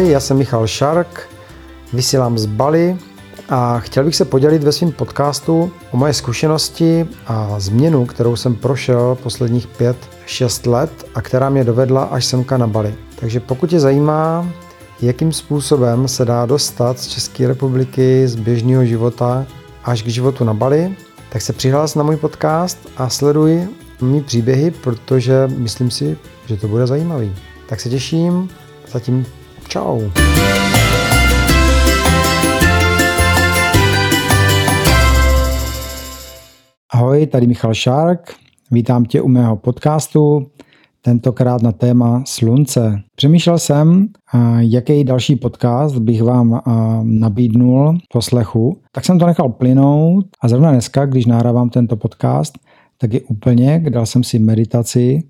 Ahoj, já jsem Michal Šark, vysílám z Bali a chtěl bych se podělit ve svém podcastu o moje zkušenosti a změnu, kterou jsem prošel posledních 5-6 let a která mě dovedla až semka na Bali. Takže pokud tě zajímá, jakým způsobem se dá dostat z České republiky, z běžného života až k životu na Bali, tak se přihlás na můj podcast a sleduj mý příběhy, protože myslím si, že to bude zajímavý. Tak se těším, zatím čau. Ahoj, tady Michal Šárk, vítám tě u mého podcastu, tentokrát na téma slunce. Přemýšlel jsem, jaký další podcast bych vám nabídnul poslechu, tak jsem to nechal plynout a zrovna dneska, když nahrávám tento podcast, tak je úplně, dal jsem si meditaci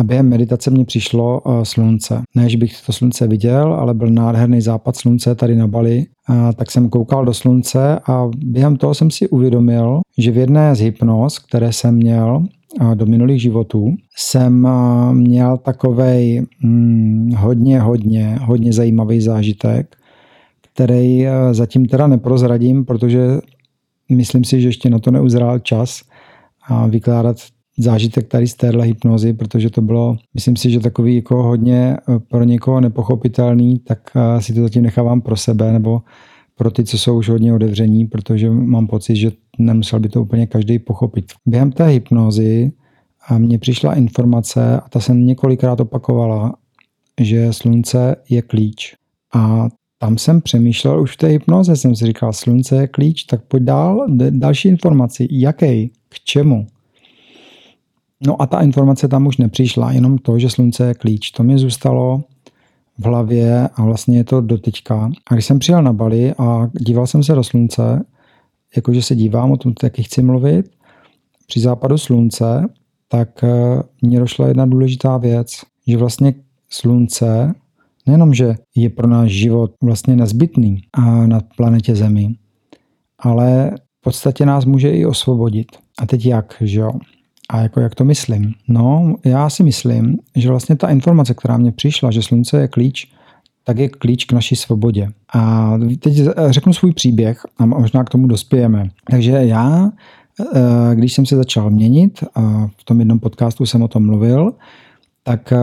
a během meditace mě přišlo slunce. Ne, že bych to slunce viděl, ale byl nádherný západ slunce tady na Bali. A tak jsem koukal do slunce a během toho jsem si uvědomil, že v jedné z hypnoz, které jsem měl, do minulých životů, jsem měl takovej hmm, hodně, hodně, hodně zajímavý zážitek, který zatím teda neprozradím, protože myslím si, že ještě na to neuzrál čas a vykládat zážitek tady z téhle hypnozy, protože to bylo, myslím si, že takový jako hodně pro někoho nepochopitelný, tak si to zatím nechávám pro sebe, nebo pro ty, co jsou už hodně otevření, protože mám pocit, že nemusel by to úplně každý pochopit. Během té hypnozy mně přišla informace, a ta jsem několikrát opakovala, že slunce je klíč. A tam jsem přemýšlel už v té hypnoze, jsem si říkal, slunce je klíč, tak pojď dál, další informaci, jaký, k čemu. No a ta informace tam už nepřišla, jenom to, že slunce je klíč. To mi zůstalo v hlavě a vlastně je to doteďka. A když jsem přijel na Bali a díval jsem se do slunce, jakože se dívám, o tom taky chci mluvit, při západu slunce, tak eh, mně došla jedna důležitá věc, že vlastně slunce nejenom, že je pro náš život vlastně nezbytný a na planetě Zemi, ale v podstatě nás může i osvobodit. A teď jak, že jo? A jako jak to myslím? No, já si myslím, že vlastně ta informace, která mě přišla, že slunce je klíč, tak je klíč k naší svobodě. A teď řeknu svůj příběh a možná k tomu dospějeme. Takže já, eh, když jsem se začal měnit, a v tom jednom podcastu jsem o tom mluvil, tak eh,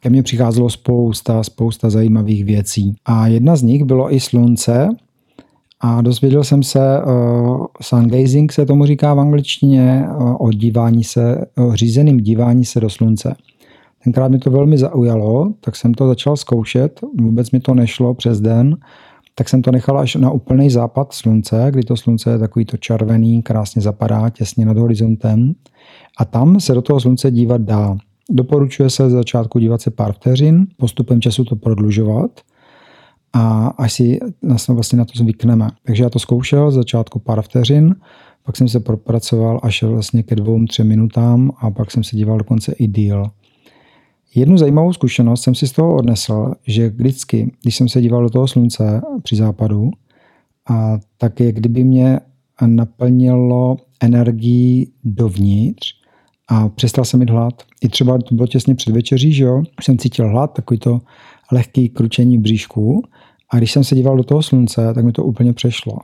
ke mně přicházelo spousta, spousta zajímavých věcí. A jedna z nich bylo i slunce, a dozvěděl jsem se, uh, sun gazing se tomu říká v angličtině, uh, o dívání se, o řízeným dívání se do slunce. Tenkrát mi to velmi zaujalo, tak jsem to začal zkoušet, vůbec mi to nešlo přes den, tak jsem to nechal až na úplný západ slunce, kdy to slunce je takový to červený, krásně zapadá těsně nad horizontem a tam se do toho slunce dívat dá. Doporučuje se z začátku dívat se pár vteřin, postupem času to prodlužovat – a až si vlastně na to zvykneme. Takže já to zkoušel začátku pár vteřin, pak jsem se propracoval až vlastně ke dvou, třem minutám a pak jsem se díval dokonce i díl. Jednu zajímavou zkušenost jsem si z toho odnesl, že vždycky, když jsem se díval do toho slunce při západu, a tak je kdyby mě naplnilo energii dovnitř a přestal jsem mít hlad. I třeba to bylo těsně před večeří, že jo, jsem cítil hlad, takový to lehký kručení bříšku a když jsem se díval do toho slunce, tak mi to úplně přešlo.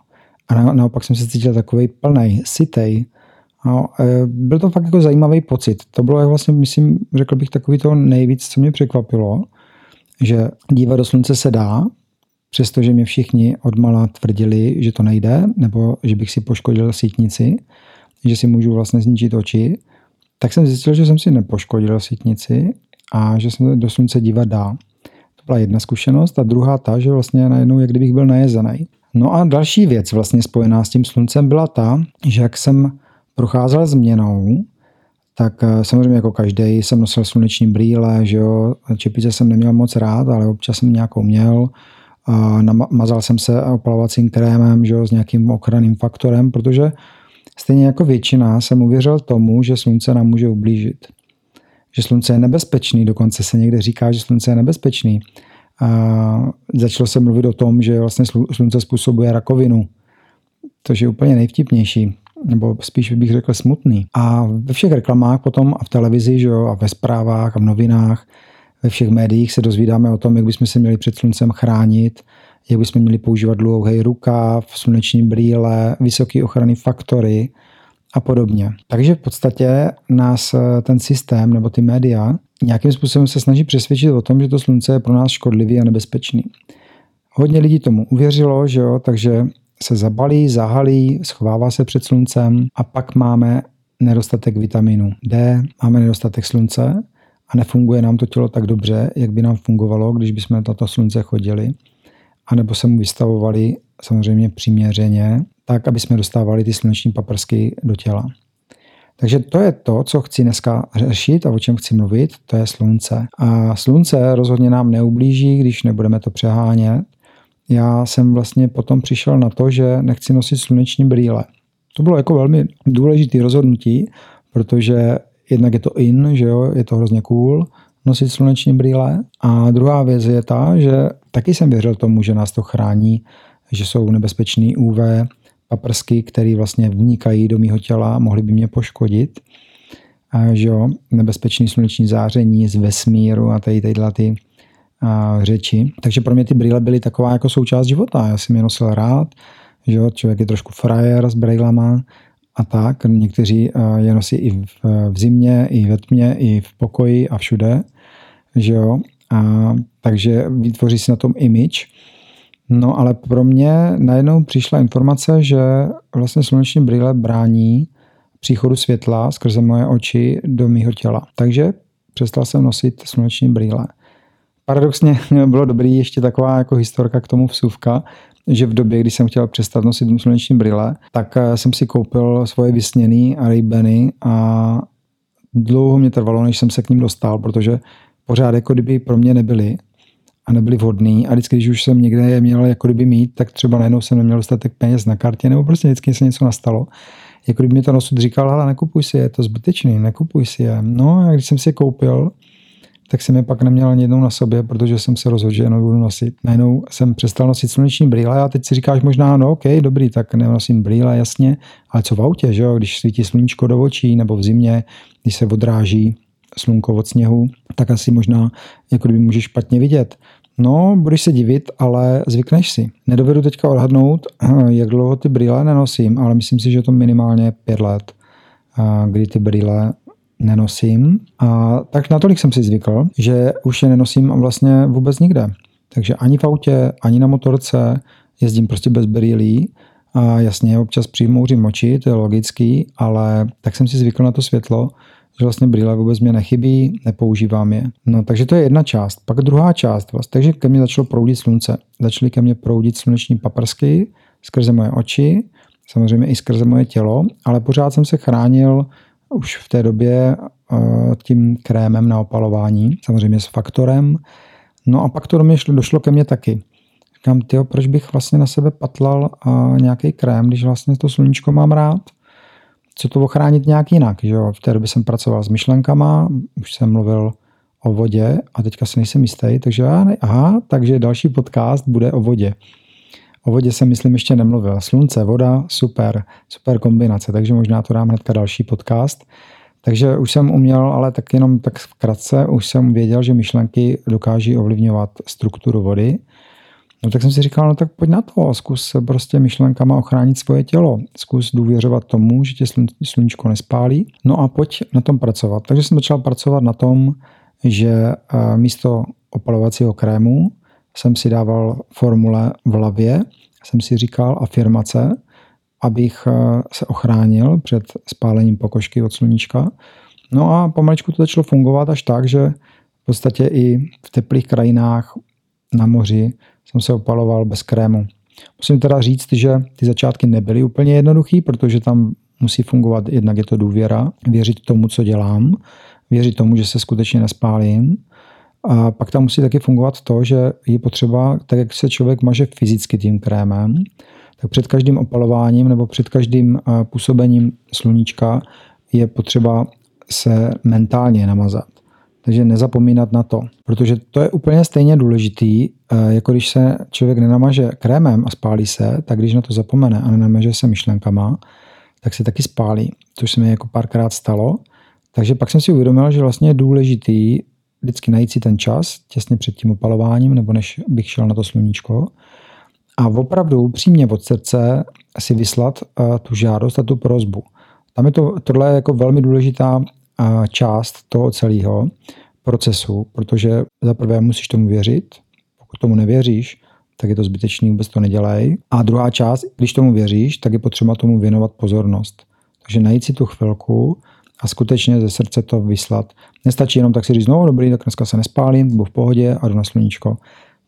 A naopak jsem se cítil takový plný, sitej. No, byl to fakt jako zajímavý pocit. To bylo vlastně, myslím, řekl bych takový to nejvíc, co mě překvapilo, že dívat do slunce se dá, přestože mě všichni odmala tvrdili, že to nejde, nebo že bych si poškodil sítnici, že si můžu vlastně zničit oči, tak jsem zjistil, že jsem si nepoškodil sítnici a že se do slunce dívat dá byla jedna zkušenost a druhá ta, že vlastně najednou, jak kdybych byl najezený. No a další věc vlastně spojená s tím sluncem byla ta, že jak jsem procházel změnou, tak eh, samozřejmě jako každý jsem nosil sluneční brýle, že jo, čepice jsem neměl moc rád, ale občas jsem nějakou měl. Mazal jsem se opalovacím krémem, že jo, s nějakým ochranným faktorem, protože stejně jako většina jsem uvěřil tomu, že slunce nám může ublížit že slunce je nebezpečný, dokonce se někde říká, že slunce je nebezpečný. A začalo se mluvit o tom, že vlastně slunce způsobuje rakovinu, To je úplně nejvtipnější, nebo spíš bych řekl smutný. A ve všech reklamách potom a v televizi že jo, a ve zprávách a v novinách ve všech médiích se dozvídáme o tom, jak bychom se měli před sluncem chránit, jak bychom měli používat dlouhý rukáv, sluneční brýle, vysoké ochrany faktory a podobně. Takže v podstatě nás eh, ten systém nebo ty média nějakým způsobem se snaží přesvědčit o tom, že to slunce je pro nás škodlivý a nebezpečný. Hodně lidí tomu uvěřilo, že jo, takže se zabalí, zahalí, schovává se před sluncem a pak máme nedostatek vitamínu D, máme nedostatek slunce a nefunguje nám to tělo tak dobře, jak by nám fungovalo, když bychom na toto slunce chodili, anebo se mu vystavovali samozřejmě přiměřeně, tak, aby jsme dostávali ty sluneční paprsky do těla. Takže to je to, co chci dneska řešit a o čem chci mluvit, to je slunce. A slunce rozhodně nám neublíží, když nebudeme to přehánět. Já jsem vlastně potom přišel na to, že nechci nosit sluneční brýle. To bylo jako velmi důležité rozhodnutí, protože jednak je to in, že jo, je to hrozně cool nosit sluneční brýle. A druhá věc je ta, že taky jsem věřil tomu, že nás to chrání, že jsou nebezpečný UV paprsky, které vlastně vnikají do mého těla, mohly by mě poškodit. A, že jo, nebezpečný sluneční záření z vesmíru a tady, tady ty a, řeči. Takže pro mě ty brýle byly taková jako součást života. Já jsem je nosil rád, že jo, člověk je trošku frajer s brýlema a tak. Někteří je nosí i v, v zimě, i ve tmě, i v pokoji a všude, že jo. A, takže vytvoří si na tom image. No ale pro mě najednou přišla informace, že vlastně sluneční brýle brání příchodu světla skrze moje oči do mého těla. Takže přestal jsem nosit sluneční brýle. Paradoxně bylo dobrý ještě taková jako historka k tomu vsuvka, že v době, kdy jsem chtěl přestat nosit sluneční brýle, tak eh, jsem si koupil svoje vysněný ray a dlouho mě trvalo, než jsem se k ním dostal, protože pořád jako kdyby pro mě nebyly a nebyly vhodný a vždycky, když už jsem někde je měl jako kdyby mít, tak třeba najednou jsem neměl dostatek peněz na kartě nebo prostě vždycky se něco nastalo. Jako kdyby mi to nosud říkal, ale nekupuj si je, je to zbytečný, nekupuj si je. No a když jsem si je koupil, tak jsem je pak neměl ani jednou na sobě, protože jsem se rozhodl, že je nebudu nosit. Najednou jsem přestal nosit sluneční brýle a teď si říkáš možná, no ok, dobrý, tak nenosím brýle, jasně, ale co v autě, že jo, když svítí sluníčko do očí nebo v zimě, když se odráží slunko od sněhu, tak asi možná jako kdyby můžeš špatně vidět. No, budeš se divit, ale zvykneš si. Nedovedu teďka odhadnout, jak dlouho ty brýle nenosím, ale myslím si, že to minimálně pět let, kdy ty brýle nenosím. A tak natolik jsem si zvykl, že už je nenosím vlastně vůbec nikde. Takže ani v autě, ani na motorce jezdím prostě bez brýlí. A jasně, občas přijmouřím oči, to je logický, ale tak jsem si zvykl na to světlo, že vlastně brýle vůbec mě nechybí, nepoužívám je. No, takže to je jedna část. Pak druhá část, vlastně, takže ke mně začalo proudit slunce. Začaly ke mně proudit sluneční paprsky skrze moje oči, samozřejmě i skrze moje tělo, ale pořád jsem se chránil už v té době eh, tím krémem na opalování, samozřejmě s faktorem. No a pak to do mě šlo, došlo ke mně taky. Říkám, tyjo, proč bych vlastně na sebe patlal uh, nějaký krém, když vlastně to sluníčko mám rád? Co to ochránit nějak jinak? Že jo? V té době jsem pracoval s myšlenkama, už jsem mluvil o vodě a teďka si nejsem jistý, takže já ne, aha, takže další podcast bude o vodě. O vodě jsem, myslím, ještě nemluvil. Slunce, voda, super, super kombinace, takže možná to dám hnedka další podcast. Takže už jsem uměl, ale tak jenom tak v kratce, už jsem věděl, že myšlenky dokáží ovlivňovat strukturu vody. No tak jsem si říkal, no tak pojď na to, zkus prostě myšlenkama ochránit svoje tělo, zkus důvěřovat tomu, že tě sluníčko nespálí, no a pojď na tom pracovat. Takže jsem začal pracovat na tom, že eh, místo opalovacího krému jsem si dával formule v hlavě, jsem si říkal afirmace, abych eh, se ochránil před spálením pokožky od sluníčka. No a pomaličku to začalo fungovat až tak, že v podstatě i v teplých krajinách na moři jsem se opaloval bez krému. Musím teda říct, že ty začátky nebyly úplně jednoduché, protože tam musí fungovat jednak je to důvěra, věřit tomu, co dělám, věřit tomu, že se skutečně nespálím a pak tam musí taky fungovat to, že je potřeba, tak jak se člověk maže fyzicky tím krémem, tak před každým opalováním nebo před každým eh, působením sluníčka je potřeba se mentálně namazat. Takže nezapomínat na to, protože to je úplně stejně důležitý, eh, jako když se člověk nenamaže krémem a spálí se, tak když na to zapomene a nenamaže se myšlenkama, tak se taky spálí, což se mi jako párkrát stalo. Takže pak jsem si uvědomil, že vlastně je důležitý vždycky najít si ten čas těsně před tím opalováním, nebo než bych šel na to sluníčko. A opravdu upřímně od srdce si vyslat uh, tu žádost a tu prozbu. Tam je to, tohle je jako velmi důležitá část toho celého procesu, protože za prvé musíš tomu věřit, pokud tomu nevěříš, tak je to zbytečný, vůbec to nedělej. A druhá část, když tomu věříš, tak je potřeba tomu věnovat pozornost. Takže najít si tu chvilku a skutečně ze srdce to vyslat. Nestačí jenom tak si říct, no dobrý, tak dneska se nespálím, budu v pohodě a jdu na sluníčko.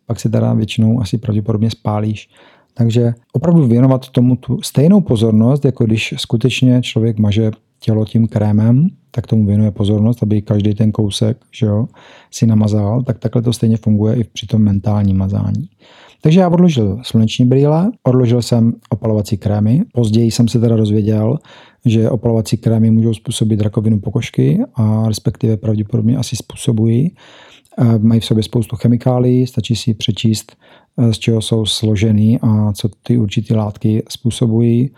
Pak se teda většinou asi pravděpodobně spálíš. Takže opravdu věnovat tomu tu stejnou pozornost, jako když skutečně člověk maže tělo tím krémem, tak tomu věnuje pozornost, aby každý ten kousek že jo, si namazal, tak takhle to stejně funguje i při tom mentálním mazání. Takže já odložil sluneční brýle, odložil jsem opalovací krémy. Později jsem se teda dozvěděl, že opalovací krémy můžou způsobit rakovinu pokožky a respektive pravděpodobně asi způsobují. Eh, mají v sobě spoustu chemikálií, stačí si přečíst, eh, z čeho jsou složený a co ty určité látky způsobují.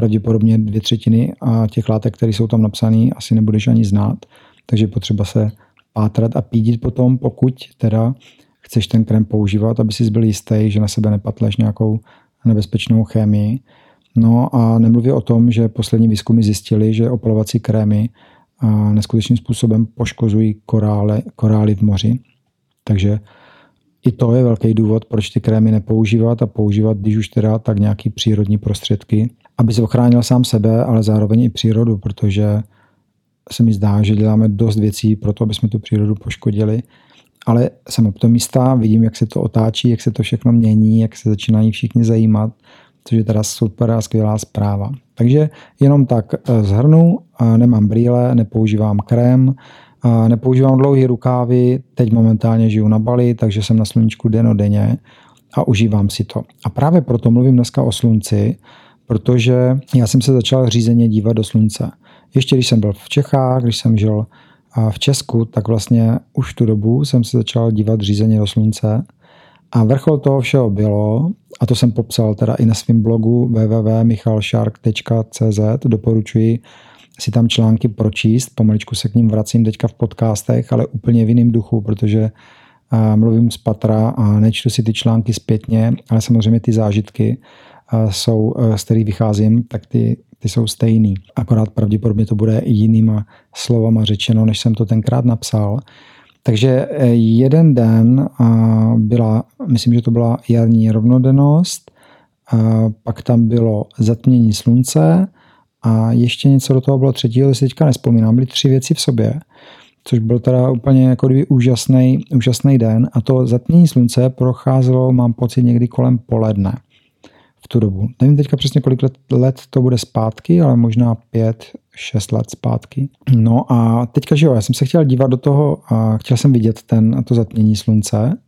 Pravděpodobně dvě třetiny a těch látek, které jsou tam napsané, asi nebudeš ani znát. Takže potřeba se pátrat a pídit potom, pokud teda chceš ten krém používat, aby si byl jistý, že na sebe nepatleš nějakou nebezpečnou chemii. No a nemluvě o tom, že poslední výzkumy zjistili, že opalovací krémy neskutečným způsobem poškozují korály, korály v moři. Takže i to je velký důvod, proč ty krémy nepoužívat a používat, když už teda, tak nějaký přírodní prostředky, aby se ochránil sám sebe, ale zároveň i přírodu, protože se mi zdá, že děláme dost věcí pro to, aby jsme tu přírodu poškodili ale jsem optimista, vidím, jak se to otáčí, jak se to všechno mění, jak se začínají všichni zajímat, což je teda super a skvělá zpráva. Takže jenom tak eh, zhrnu, nemám brýle, nepoužívám krém, nepoužívám dlouhé rukávy, teď momentálně žiju na Bali, takže jsem na sluníčku denně a užívám si to. A právě proto mluvím dneska o slunci, protože já jsem se začal řízeně dívat do slunce. Ještě když jsem byl v Čechách, když jsem žil v Česku, tak vlastně už tu dobu jsem se začal dívat řízeně do slunce. A vrchol toho všeho bylo, a to jsem popsal teda i na svém blogu www.michalshark.cz, doporučuji si tam články pročíst, pomaličku se k ním vracím teďka v podcastech, ale úplně v jiném duchu, protože mluvím z patra a nečtu si ty články zpětně, ale samozřejmě ty zážitky jsou, z kterých vycházím, tak ty ty jsou stejný. Akorát pravděpodobně to bude jinýma slovama řečeno, než jsem to tenkrát napsal. Takže eh, jeden den byla, myslím, že to byla jarní rovnodennost, pak tam bylo zatmění slunce a ještě něco do toho bylo třetího, si teďka nespomínám, byly tři věci v sobě, což byl teda úplně jako kdyby úžasný, úžasný den a to zatmění slunce procházelo, mám pocit, někdy kolem poledne tu dobu. Nevím teďka přesně, kolik let, let to bude zpátky, ale možná pět, šest let zpátky. No a teďka, že jo, já jsem se chtěl dívat do toho a chtěl jsem vidět ten, to zatmění slunce.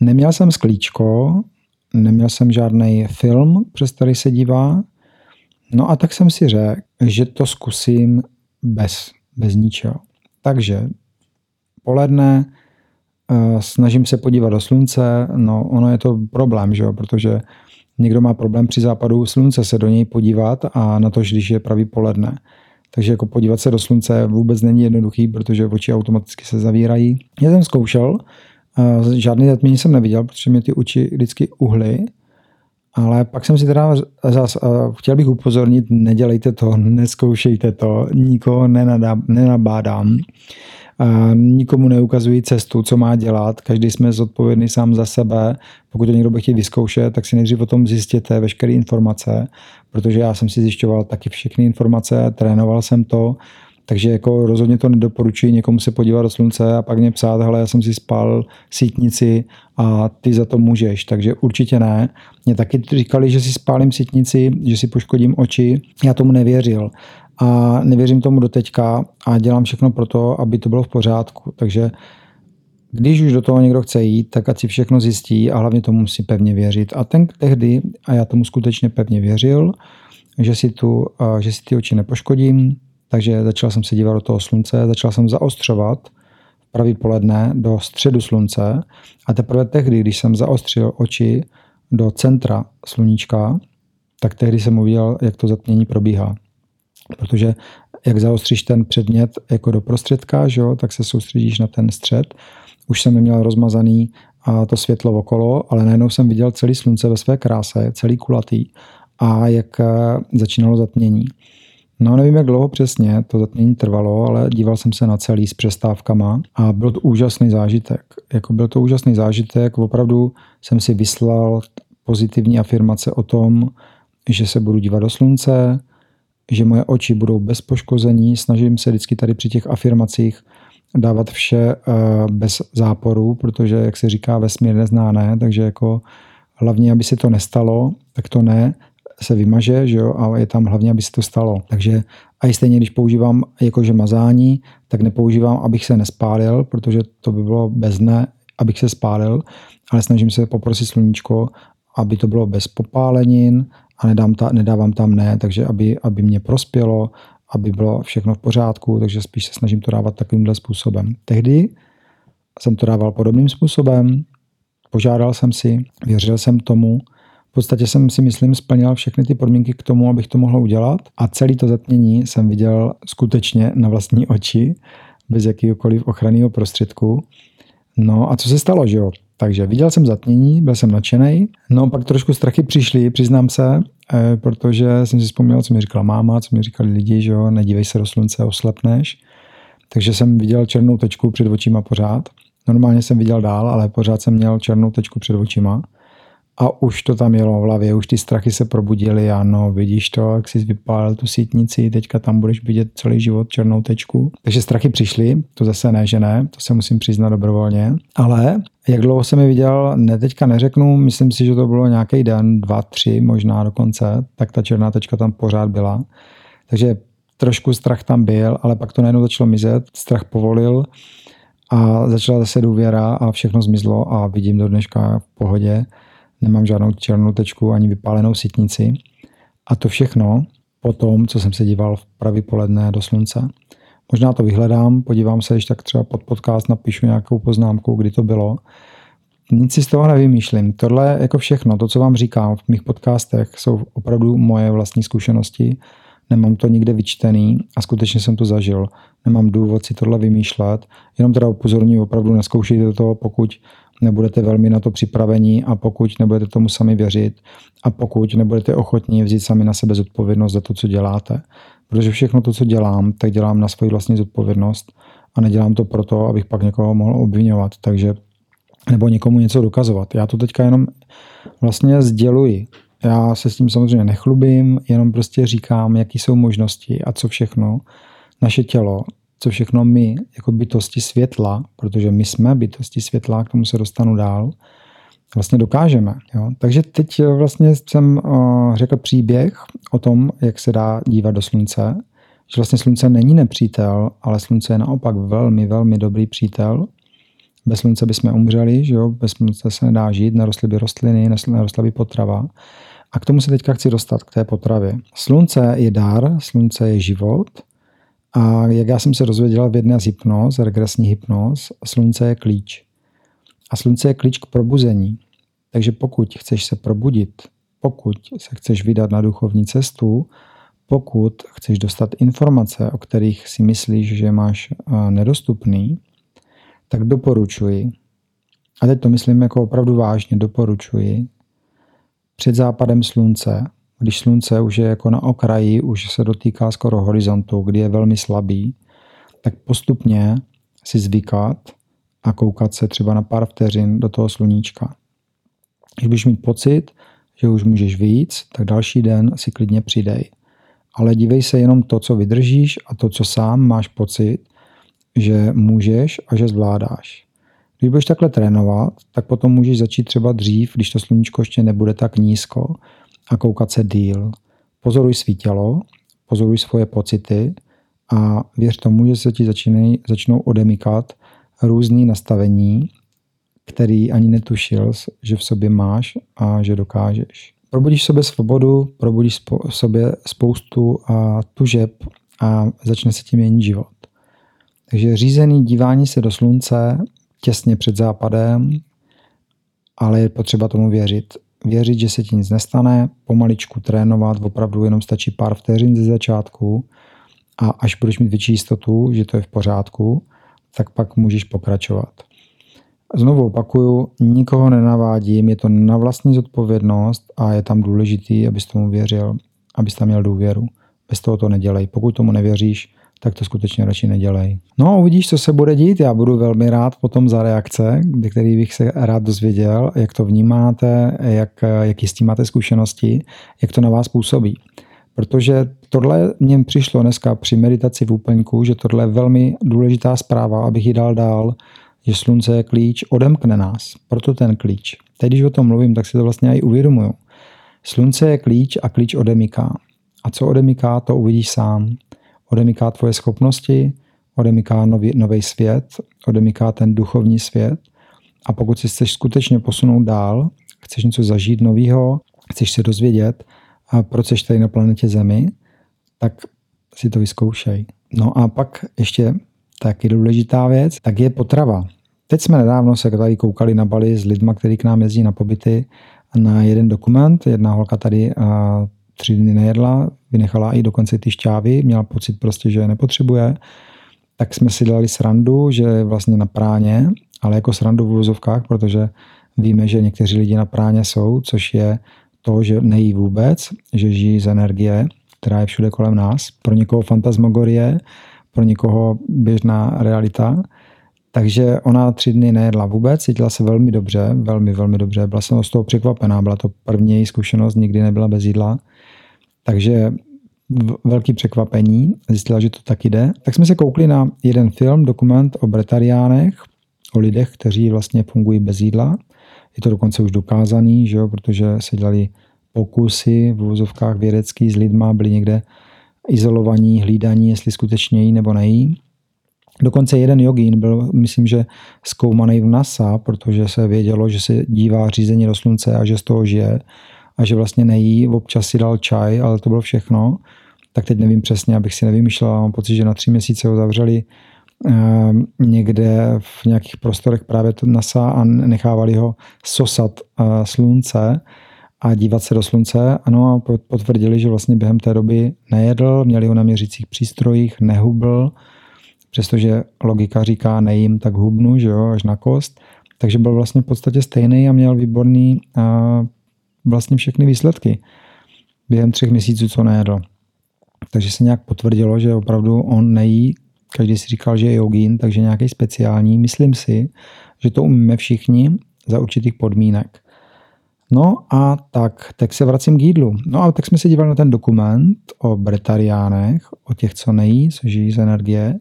Neměl jsem sklíčko, neměl jsem žádný film, přes který se dívá. No a tak jsem si řekl, že to zkusím bez, bez ničeho. Takže poledne eh, snažím se podívat do slunce, no ono je to problém, že jo, protože Někdo má problém při západu slunce se do něj podívat a na to, když je pravý poledne. Takže jako podívat se do slunce vůbec není jednoduchý, protože oči automaticky se zavírají. Já jsem zkoušel, žádný zatmění jsem neviděl, protože mě ty oči vždycky uhly, ale pak jsem si teda zas, chtěl bych upozornit, nedělejte to, neskoušejte to, nikoho nenabádám nikomu neukazují cestu, co má dělat, každý jsme zodpovědný sám za sebe. Pokud to někdo by chtěl vyzkoušet, tak si nejdřív o tom zjistěte veškeré informace, protože já jsem si zjišťoval taky všechny informace, trénoval jsem to, takže jako rozhodně to nedoporučuji někomu se podívat do slunce a pak mě psát, hele, já jsem si spal sítnici a ty za to můžeš. Takže určitě ne. Mě taky říkali, že si spálím sítnici, že si poškodím oči. Já tomu nevěřil a nevěřím tomu do teďka a dělám všechno pro to, aby to bylo v pořádku. Takže když už do toho někdo chce jít, tak ať si všechno zjistí a hlavně tomu musí pevně věřit. A ten tehdy, a já tomu skutečně pevně věřil, že si, tu, že si ty oči nepoškodím, takže začal jsem se dívat do toho slunce, začal jsem zaostřovat pravý poledne do středu slunce a teprve tehdy, když jsem zaostřil oči do centra sluníčka, tak tehdy jsem uviděl, jak to zatmění probíhá. Protože jak zaostříš ten předmět jako do prostředka, že jo, tak se soustředíš na ten střed. Už jsem neměl rozmazaný a to světlo okolo, ale najednou jsem viděl celý slunce ve své kráse, celý kulatý a jak eh, začínalo zatmění. No nevím, jak dlouho přesně to zatmění trvalo, ale díval jsem se na celý s přestávkama a byl to úžasný zážitek. Jako byl to úžasný zážitek, opravdu jsem si vyslal pozitivní afirmace o tom, že se budu dívat do slunce, že moje oči budou bez poškození. Snažím se vždycky tady při těch afirmacích dávat vše eh, bez záporu, protože, jak se říká, vesmír nezná ne, takže jako hlavně, aby se to nestalo, tak to ne, se vymaže, že jo, a je tam hlavně, aby se to stalo. Takže a i stejně, když používám jakože mazání, tak nepoužívám, abych se nespálil, protože to by bylo bez dne, abych se spálil, ale snažím se poprosit sluníčko, aby to bylo bez popálenin a nedám ta, nedávám tam ne, takže aby, aby mě prospělo, aby bylo všechno v pořádku, takže spíš se snažím to dávat takovýmhle způsobem. Tehdy jsem to dával podobným způsobem, požádal jsem si, věřil jsem tomu, v podstatě jsem si myslím splnil všechny ty podmínky k tomu, abych to mohl udělat a celý to zatmění jsem viděl skutečně na vlastní oči, bez jakýkoliv ochranného prostředku. No a co se stalo, že jo? Takže viděl jsem zatmění, byl jsem nadšený. No pak trošku strachy přišly, přiznám se, eh, protože jsem si vzpomněl, co mi říkala máma, co mi říkali lidi, že jo, nedívej se do slunce, oslepneš. Takže jsem viděl černou tečku před očima pořád. Normálně jsem viděl dál, ale pořád jsem měl černou tečku před očima a už to tam jelo v hlavě, už ty strachy se probudily, ano, vidíš to, jak jsi vypálil tu sítnici, teďka tam budeš vidět celý život černou tečku. Takže strachy přišly, to zase ne, že ne, to se musím přiznat dobrovolně, ale jak dlouho jsem je viděl, ne, teďka neřeknu, myslím si, že to bylo nějaký den, dva, tři možná dokonce, tak ta černá tečka tam pořád byla. Takže trošku strach tam byl, ale pak to najednou začalo mizet, strach povolil a začala zase důvěra a všechno zmizlo a vidím do dneška v pohodě nemám žádnou černou tečku ani vypálenou sitnici. A to všechno po tom, co jsem se díval v pravý poledne do slunce. Možná to vyhledám, podívám se, když tak třeba pod podcast napíšu nějakou poznámku, kdy to bylo. Nic si z toho nevymýšlím. Tohle jako všechno, to, co vám říkám v mých podcastech, jsou opravdu moje vlastní zkušenosti. Nemám to nikde vyčtený a skutečně jsem to zažil. Nemám důvod si tohle vymýšlet. Jenom teda upozorňuji, opravdu neskoušejte to, pokud nebudete velmi na to připravení a pokud nebudete tomu sami věřit a pokud nebudete ochotní vzít sami na sebe zodpovědnost za to, co děláte. Protože všechno to, co dělám, tak dělám na svoji vlastní zodpovědnost a nedělám to proto, abych pak někoho mohl obvinovat. Takže nebo někomu něco dokazovat. Já to teďka jenom vlastně sděluji. Já se s tím samozřejmě nechlubím, jenom prostě říkám, jaký jsou možnosti a co všechno naše tělo co všechno my jako bytosti světla, protože my jsme bytosti světla, k tomu se dostanu dál, vlastně dokážeme. Jo? Takže teď vlastně jsem uh, řekl příběh o tom, jak se dá dívat do slunce, že vlastně slunce není nepřítel, ale slunce je naopak velmi, velmi dobrý přítel. Bez slunce bychom umřeli, že jo? bez slunce se nedá žít, nerostly by rostliny, nerostla by potrava. A k tomu se teďka chci dostat, k té potravě. Slunce je dar, slunce je život a jak já jsem se dozvěděl v jedné z hypnoz, regresní hypnoz, slunce je klíč. A slunce je klíč k probuzení. Takže pokud chceš se probudit, pokud se chceš vydat na duchovní cestu, pokud chceš dostat informace, o kterých si myslíš, že máš nedostupný, tak doporučuji, a teď to myslím jako opravdu vážně, doporučuji, před západem slunce když slunce už je jako na okraji, už se dotýká skoro horizontu, kdy je velmi slabý, tak postupně si zvykat a koukat se třeba na pár vteřin do toho sluníčka. Když budeš mít pocit, že už můžeš víc, tak další den si klidně přidej. Ale dívej se jenom to, co vydržíš a to, co sám máš pocit, že můžeš a že zvládáš. Když budeš takhle trénovat, tak potom můžeš začít třeba dřív, když to sluníčko ještě nebude tak nízko, a koukat se díl. Pozoruj svý tělo, pozoruj svoje pocity a věř tomu, že se ti začínej, začnou odemykat různý nastavení, který ani netušil, že v sobě máš a že dokážeš. Probudíš v sobě svobodu, probudíš v sobě spoustu a tužeb a začne se tím měnit život. Takže řízený dívání se do slunce těsně před západem, ale je potřeba tomu věřit věřit, že se ti nic nestane, pomaličku trénovat, opravdu jenom stačí pár vteřin ze začátku a až budeš mít větší jistotu, že to je v pořádku, tak pak můžeš pokračovat. Znovu opakuju, nikoho nenavádím, je to na vlastní zodpovědnost a je tam důležitý, abys tomu věřil, abys tam měl důvěru. Bez toho to nedělej. Pokud tomu nevěříš, tak to skutečně radši nedělej. No a uvidíš, co se bude dít. Já budu velmi rád potom za reakce, který bych se rád dozvěděl, jak to vnímáte, jak, jaký s tím máte zkušenosti, jak to na vás působí. Protože tohle mě přišlo dneska při meditaci v úplňku, že tohle je velmi důležitá zpráva, abych ji dal dál, že slunce je klíč, odemkne nás. Proto ten klíč. Teď, když o tom mluvím, tak si to vlastně i uvědomuju. Slunce je klíč a klíč odemyká. A co odemyká, to uvidíš sám. Odemyká tvoje schopnosti, odemyká nový, nový svět, odemyká ten duchovní svět. A pokud si chceš skutečně posunout dál, chceš něco zažít nového, chceš se dozvědět, a proč jsi tady na planetě Zemi, tak si to vyzkoušej. No a pak ještě taky důležitá věc, tak je potrava. Teď jsme nedávno se tady koukali na Bali s lidma, kteří k nám jezdí na pobyty, na jeden dokument. Jedna holka tady tři dny nejedla, vynechala i dokonce ty šťávy, měla pocit prostě, že je nepotřebuje. Tak jsme si dali srandu, že vlastně na práně, ale jako srandu v úvozovkách, protože víme, že někteří lidi na práně jsou, což je to, že nejí vůbec, že žijí z energie, která je všude kolem nás. Pro někoho fantasmagorie, pro někoho běžná realita. Takže ona tři dny nejedla vůbec, cítila se velmi dobře, velmi, velmi dobře. Byla jsem z toho překvapená, byla to první její zkušenost, nikdy nebyla bez jídla. Takže velký překvapení, zjistila, že to tak jde. Tak jsme se koukli na jeden film, dokument o bretariánech, o lidech, kteří vlastně fungují bez jídla. Je to dokonce už dokázaný, že jo, protože se dělali pokusy v úvozovkách vědecký s lidma, byli někde izolovaní, hlídaní, jestli skutečně jí nebo nejí. Dokonce jeden jogín byl, myslím, že zkoumaný v NASA, protože se vědělo, že se dívá řízení do slunce a že z toho žije a že vlastně nejí, občas si dal čaj, ale to bylo všechno. Tak teď nevím přesně, abych si nevymýšlel, mám pocit, že na tři měsíce ho zavřeli Ehm, někde v nějakých prostorech právě to NASA a nechávali ho sosat eh, slunce a dívat se do slunce. Ano, a potvrdili, že vlastně během té doby nejedl, měli ho na měřících přístrojích, nehubl, přestože logika říká nejím, tak hubnu, že jo, až na kost. Takže byl vlastně v podstatě stejný a měl výborný eh, vlastně všechny výsledky během třech měsíců, co nejedl. Takže se nějak potvrdilo, že opravdu on nejí Každý si říkal, že je jogín, takže nějaký speciální. Myslím si, že to umíme všichni za určitých podmínek. No a tak, tak se vracím k jídlu. No a tak jsme se dívali na ten dokument o bretariánech, o těch, co nejí, co žijí z energie.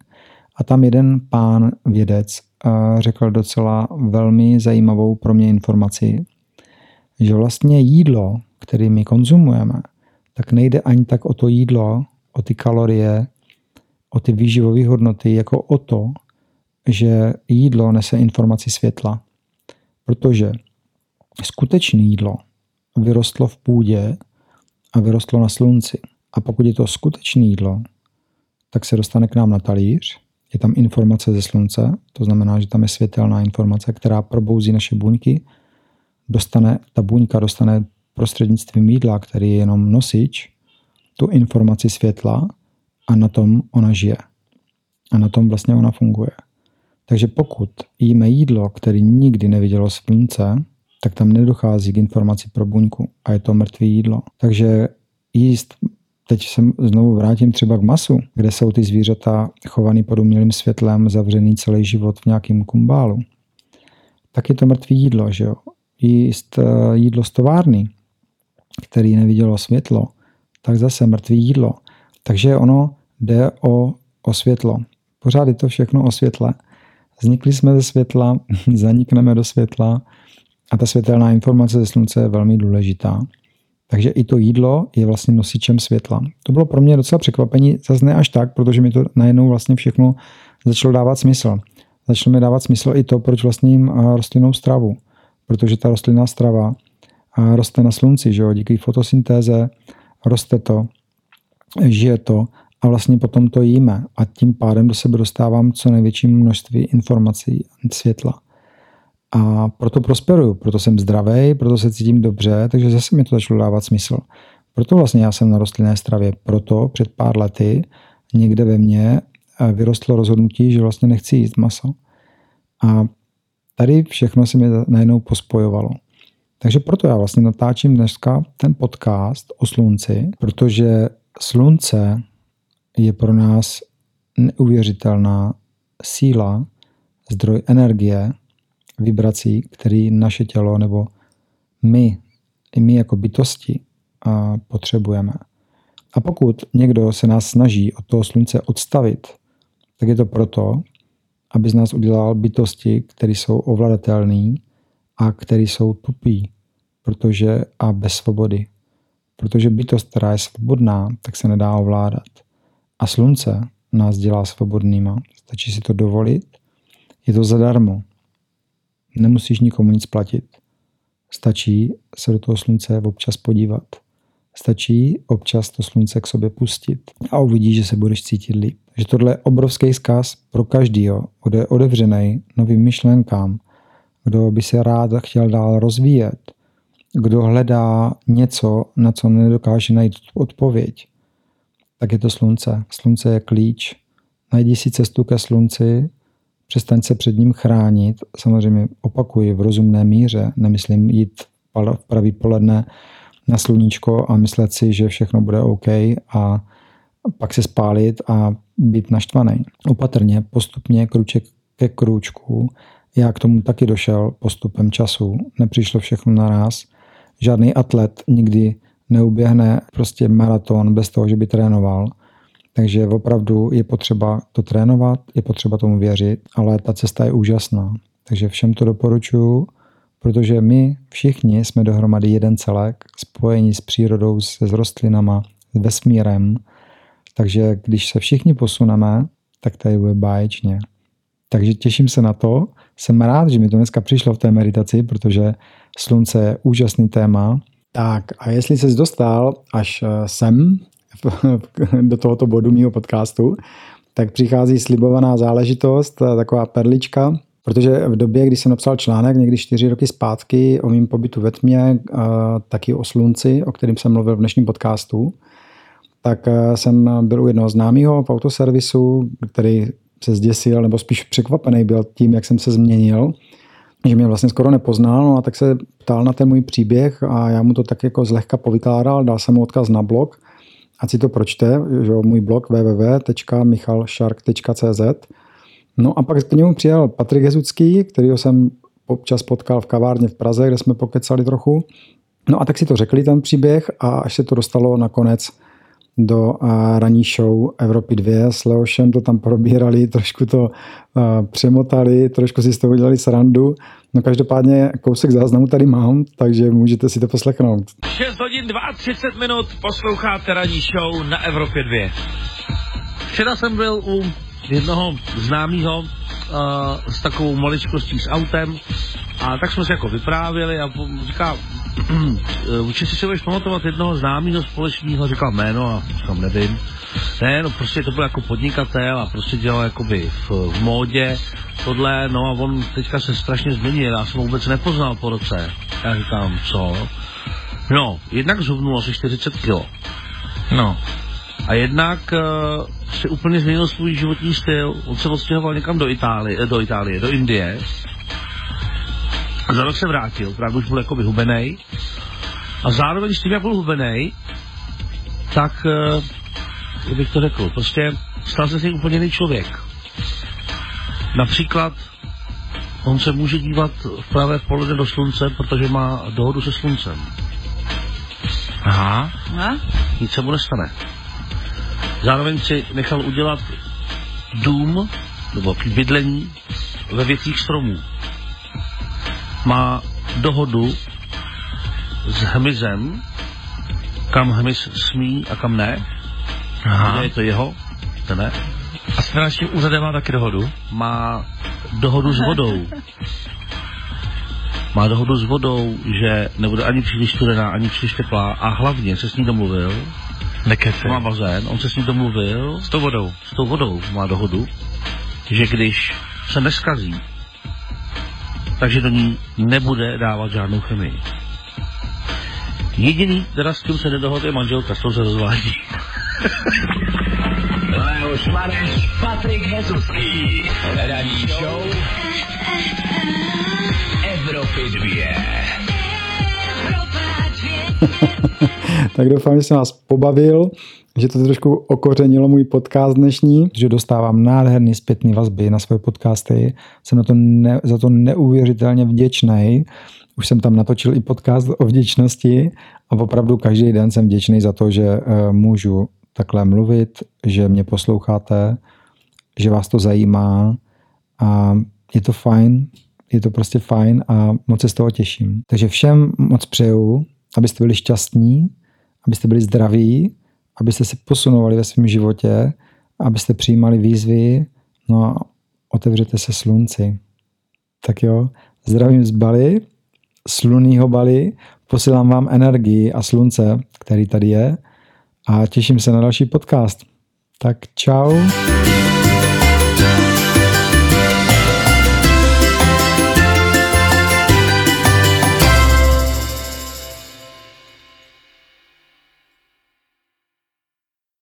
A tam jeden pán vědec řekl docela velmi zajímavou pro mě informaci, že vlastně jídlo, které my konzumujeme, tak nejde ani tak o to jídlo, o ty kalorie, o ty výživové hodnoty jako o to, že jídlo nese informaci světla. Protože skutečné jídlo vyrostlo v půdě a vyrostlo na slunci. A pokud je to skutečné jídlo, tak se dostane k nám na talíř, je tam informace ze slunce, to znamená, že tam je světelná informace, která probouzí naše buňky, dostane, ta buňka dostane prostřednictvím jídla, který je jenom nosič, tu informaci světla a na tom ona žije. A na tom vlastně ona funguje. Takže pokud jíme jídlo, který nikdy nevidělo slunce, tak tam nedochází k informaci pro buňku a je to mrtvé jídlo. Takže jíst, teď se znovu vrátím třeba k masu, kde jsou ty zvířata chovaný pod umělým světlem, zavřený celý život v nějakém kumbálu, tak je to mrtvé jídlo, že jo. Jíst eh, jídlo z továrny, který nevidělo světlo, tak zase mrtvé jídlo. Takže ono jde o, o světlo. Pořád je to všechno o světle. Vznikli jsme ze světla, zanikneme do světla a ta světelná informace ze slunce je velmi důležitá. Takže i to jídlo je vlastně nosičem světla. To bylo pro mě docela překvapení, zase ne až tak, protože mi to najednou vlastně všechno začalo dávat smysl. Začalo mi dávat smysl i to, proč vlastně jim rostlinnou stravu. Protože ta rostlinná strava roste na slunci, že jo? díky fotosyntéze roste to, žije to a vlastně potom to jíme a tím pádem do sebe dostávám co největší množství informací světla. A proto prosperuju, proto jsem zdravý, proto se cítím dobře, takže zase mi to začalo dávat smysl. Proto vlastně já jsem na rostlinné stravě. Proto před pár lety někde ve mně vyrostlo rozhodnutí, že vlastně nechci jíst maso. A tady všechno se mi najednou pospojovalo. Takže proto já vlastně natáčím dneska ten podcast o slunci, protože slunce je pro nás neuvěřitelná síla, zdroj energie, vibrací, který naše tělo nebo my, my jako bytosti potřebujeme. A pokud někdo se nás snaží od toho slunce odstavit, tak je to proto, aby z nás udělal bytosti, které jsou ovladatelné a které jsou tupí protože, a bez svobody. Protože bytost, která je svobodná, tak se nedá ovládat. A slunce nás dělá svobodnýma. Stačí si to dovolit. Je to zadarmo. Nemusíš nikomu nic platit. Stačí se do toho slunce občas podívat. Stačí občas to slunce k sobě pustit a uvidíš, že se budeš cítit líp. Že tohle je obrovský zkaz pro každýho, kdo je otevřený novým myšlenkám, kdo by se rád chtěl dál rozvíjet, kdo hledá něco, na co nedokáže najít odpověď, tak je to slunce. Slunce je klíč. Najdi si cestu ke slunci, přestaň se před ním chránit. Samozřejmě opakuji v rozumné míře, nemyslím jít v pravý poledne na sluníčko a myslet si, že všechno bude OK a pak se spálit a být naštvaný. Opatrně, postupně, kruček ke krůčku. Já k tomu taky došel postupem času. Nepřišlo všechno naraz. Žádný atlet nikdy neuběhne prostě maraton bez toho, že by trénoval. Takže opravdu je potřeba to trénovat, je potřeba tomu věřit, ale ta cesta je úžasná. Takže všem to doporučuji, protože my všichni jsme dohromady jeden celek, spojení s přírodou, se s rostlinama, s vesmírem. Takže když se všichni posuneme, tak tady bude báječně. Takže těším se na to. Jsem rád, že mi to dneska přišlo v té meditaci, protože slunce je úžasný téma. Tak a jestli ses dostal až eh, sem do tohoto bodu mého podcastu, tak přichází slibovaná záležitost, eh, taková perlička, protože v době, kdy jsem napsal článek někdy čtyři roky zpátky o mým pobytu ve tmě, eh, taky o slunci, o kterém jsem mluvil v dnešním podcastu, tak jsem byl u jednoho známého v autoservisu, který se zděsil, nebo spíš překvapený byl tím, jak jsem se změnil, že mě vlastně skoro nepoznal, no a tak se ptal na ten můj příběh a já mu to tak jako zlehka povykládal, dal jsem mu odkaz na blog, a si to pročte, že můj blog www.michalshark.cz No a pak k němu přijel Patrik Jezucký, kterýho jsem občas potkal v kavárně v Praze, kde jsme pokecali trochu. No a tak si to řekli ten příběh a až se to dostalo nakonec do ranní show Evropy 2 s Leošem, to tam probírali, trošku to přemotali, trošku si z toho udělali srandu. No každopádně kousek záznamu tady mám, takže můžete si to poslechnout. 6 hodin 32 minut posloucháte ranní show na Evropě 2. Včera jsem byl u jednoho známého uh, s takovou maličkostí s autem a tak jsme se jako vyprávěli a říká, určitě si budeš pamatovat jednoho známého společného, říkal jméno a říkám, nevím. Ne, no prostě to byl jako podnikatel a prostě dělal jakoby v, v módě tohle, no a on teďka se strašně změnil, já jsem ho vůbec nepoznal po roce. Já říkám, co? No, jednak zhubnul asi 40 kg. No. A jednak uh, si úplně změnil svůj životní styl. On se odstěhoval někam do Itálie, do Itálie, do Indie a za rok se vrátil, právě už byl jako vyhubený. A zároveň s tím, jak byl hubený, tak, uh, jak bych to řekl, prostě stal se si úplně jiný člověk. Například on se může dívat v pravé poledne do slunce, protože má dohodu se sluncem. Aha. A? Nic se mu nestane. Zároveň si nechal udělat dům, nebo bydlení ve věcích stromů má dohodu s hmyzem, kam hmyz smí a kam ne. Aha. Je to jeho, to ne. A s finančním úřadem má taky dohodu? Má dohodu s vodou. Má dohodu s vodou, že nebude ani příliš studená, ani příliš teplá a hlavně se s ní domluvil. Nekece. Má bazén, on se s ní domluvil. S tou vodou. S tou vodou má dohodu, že když se neskazí, takže do ní nebude dávat žádnou chemii. Jediný, teda s tím se nedohodl, je manželka, s tou se rozvádí. Miloš Mareš, Patrik Hezuský. Ranní show Evropy 2. tak doufám, že jsem vás pobavil, že to trošku okořenilo můj podcast dnešní, že dostávám nádherný zpětný vazby na svoje podcasty. Jsem na to ne, za to neuvěřitelně vděčný. Už jsem tam natočil i podcast o vděčnosti a opravdu každý den jsem vděčný za to, že uh, můžu takhle mluvit, že mě posloucháte, že vás to zajímá a je to fajn, je to prostě fajn a moc se z toho těším. Takže všem moc přeju, abyste byli šťastní, abyste byli zdraví, abyste se posunovali ve svém životě, abyste přijímali výzvy, no a otevřete se slunci. Tak jo, zdravím z Bali, slunného Bali, posílám vám energii a slunce, který tady je a těším se na další podcast. Tak čau.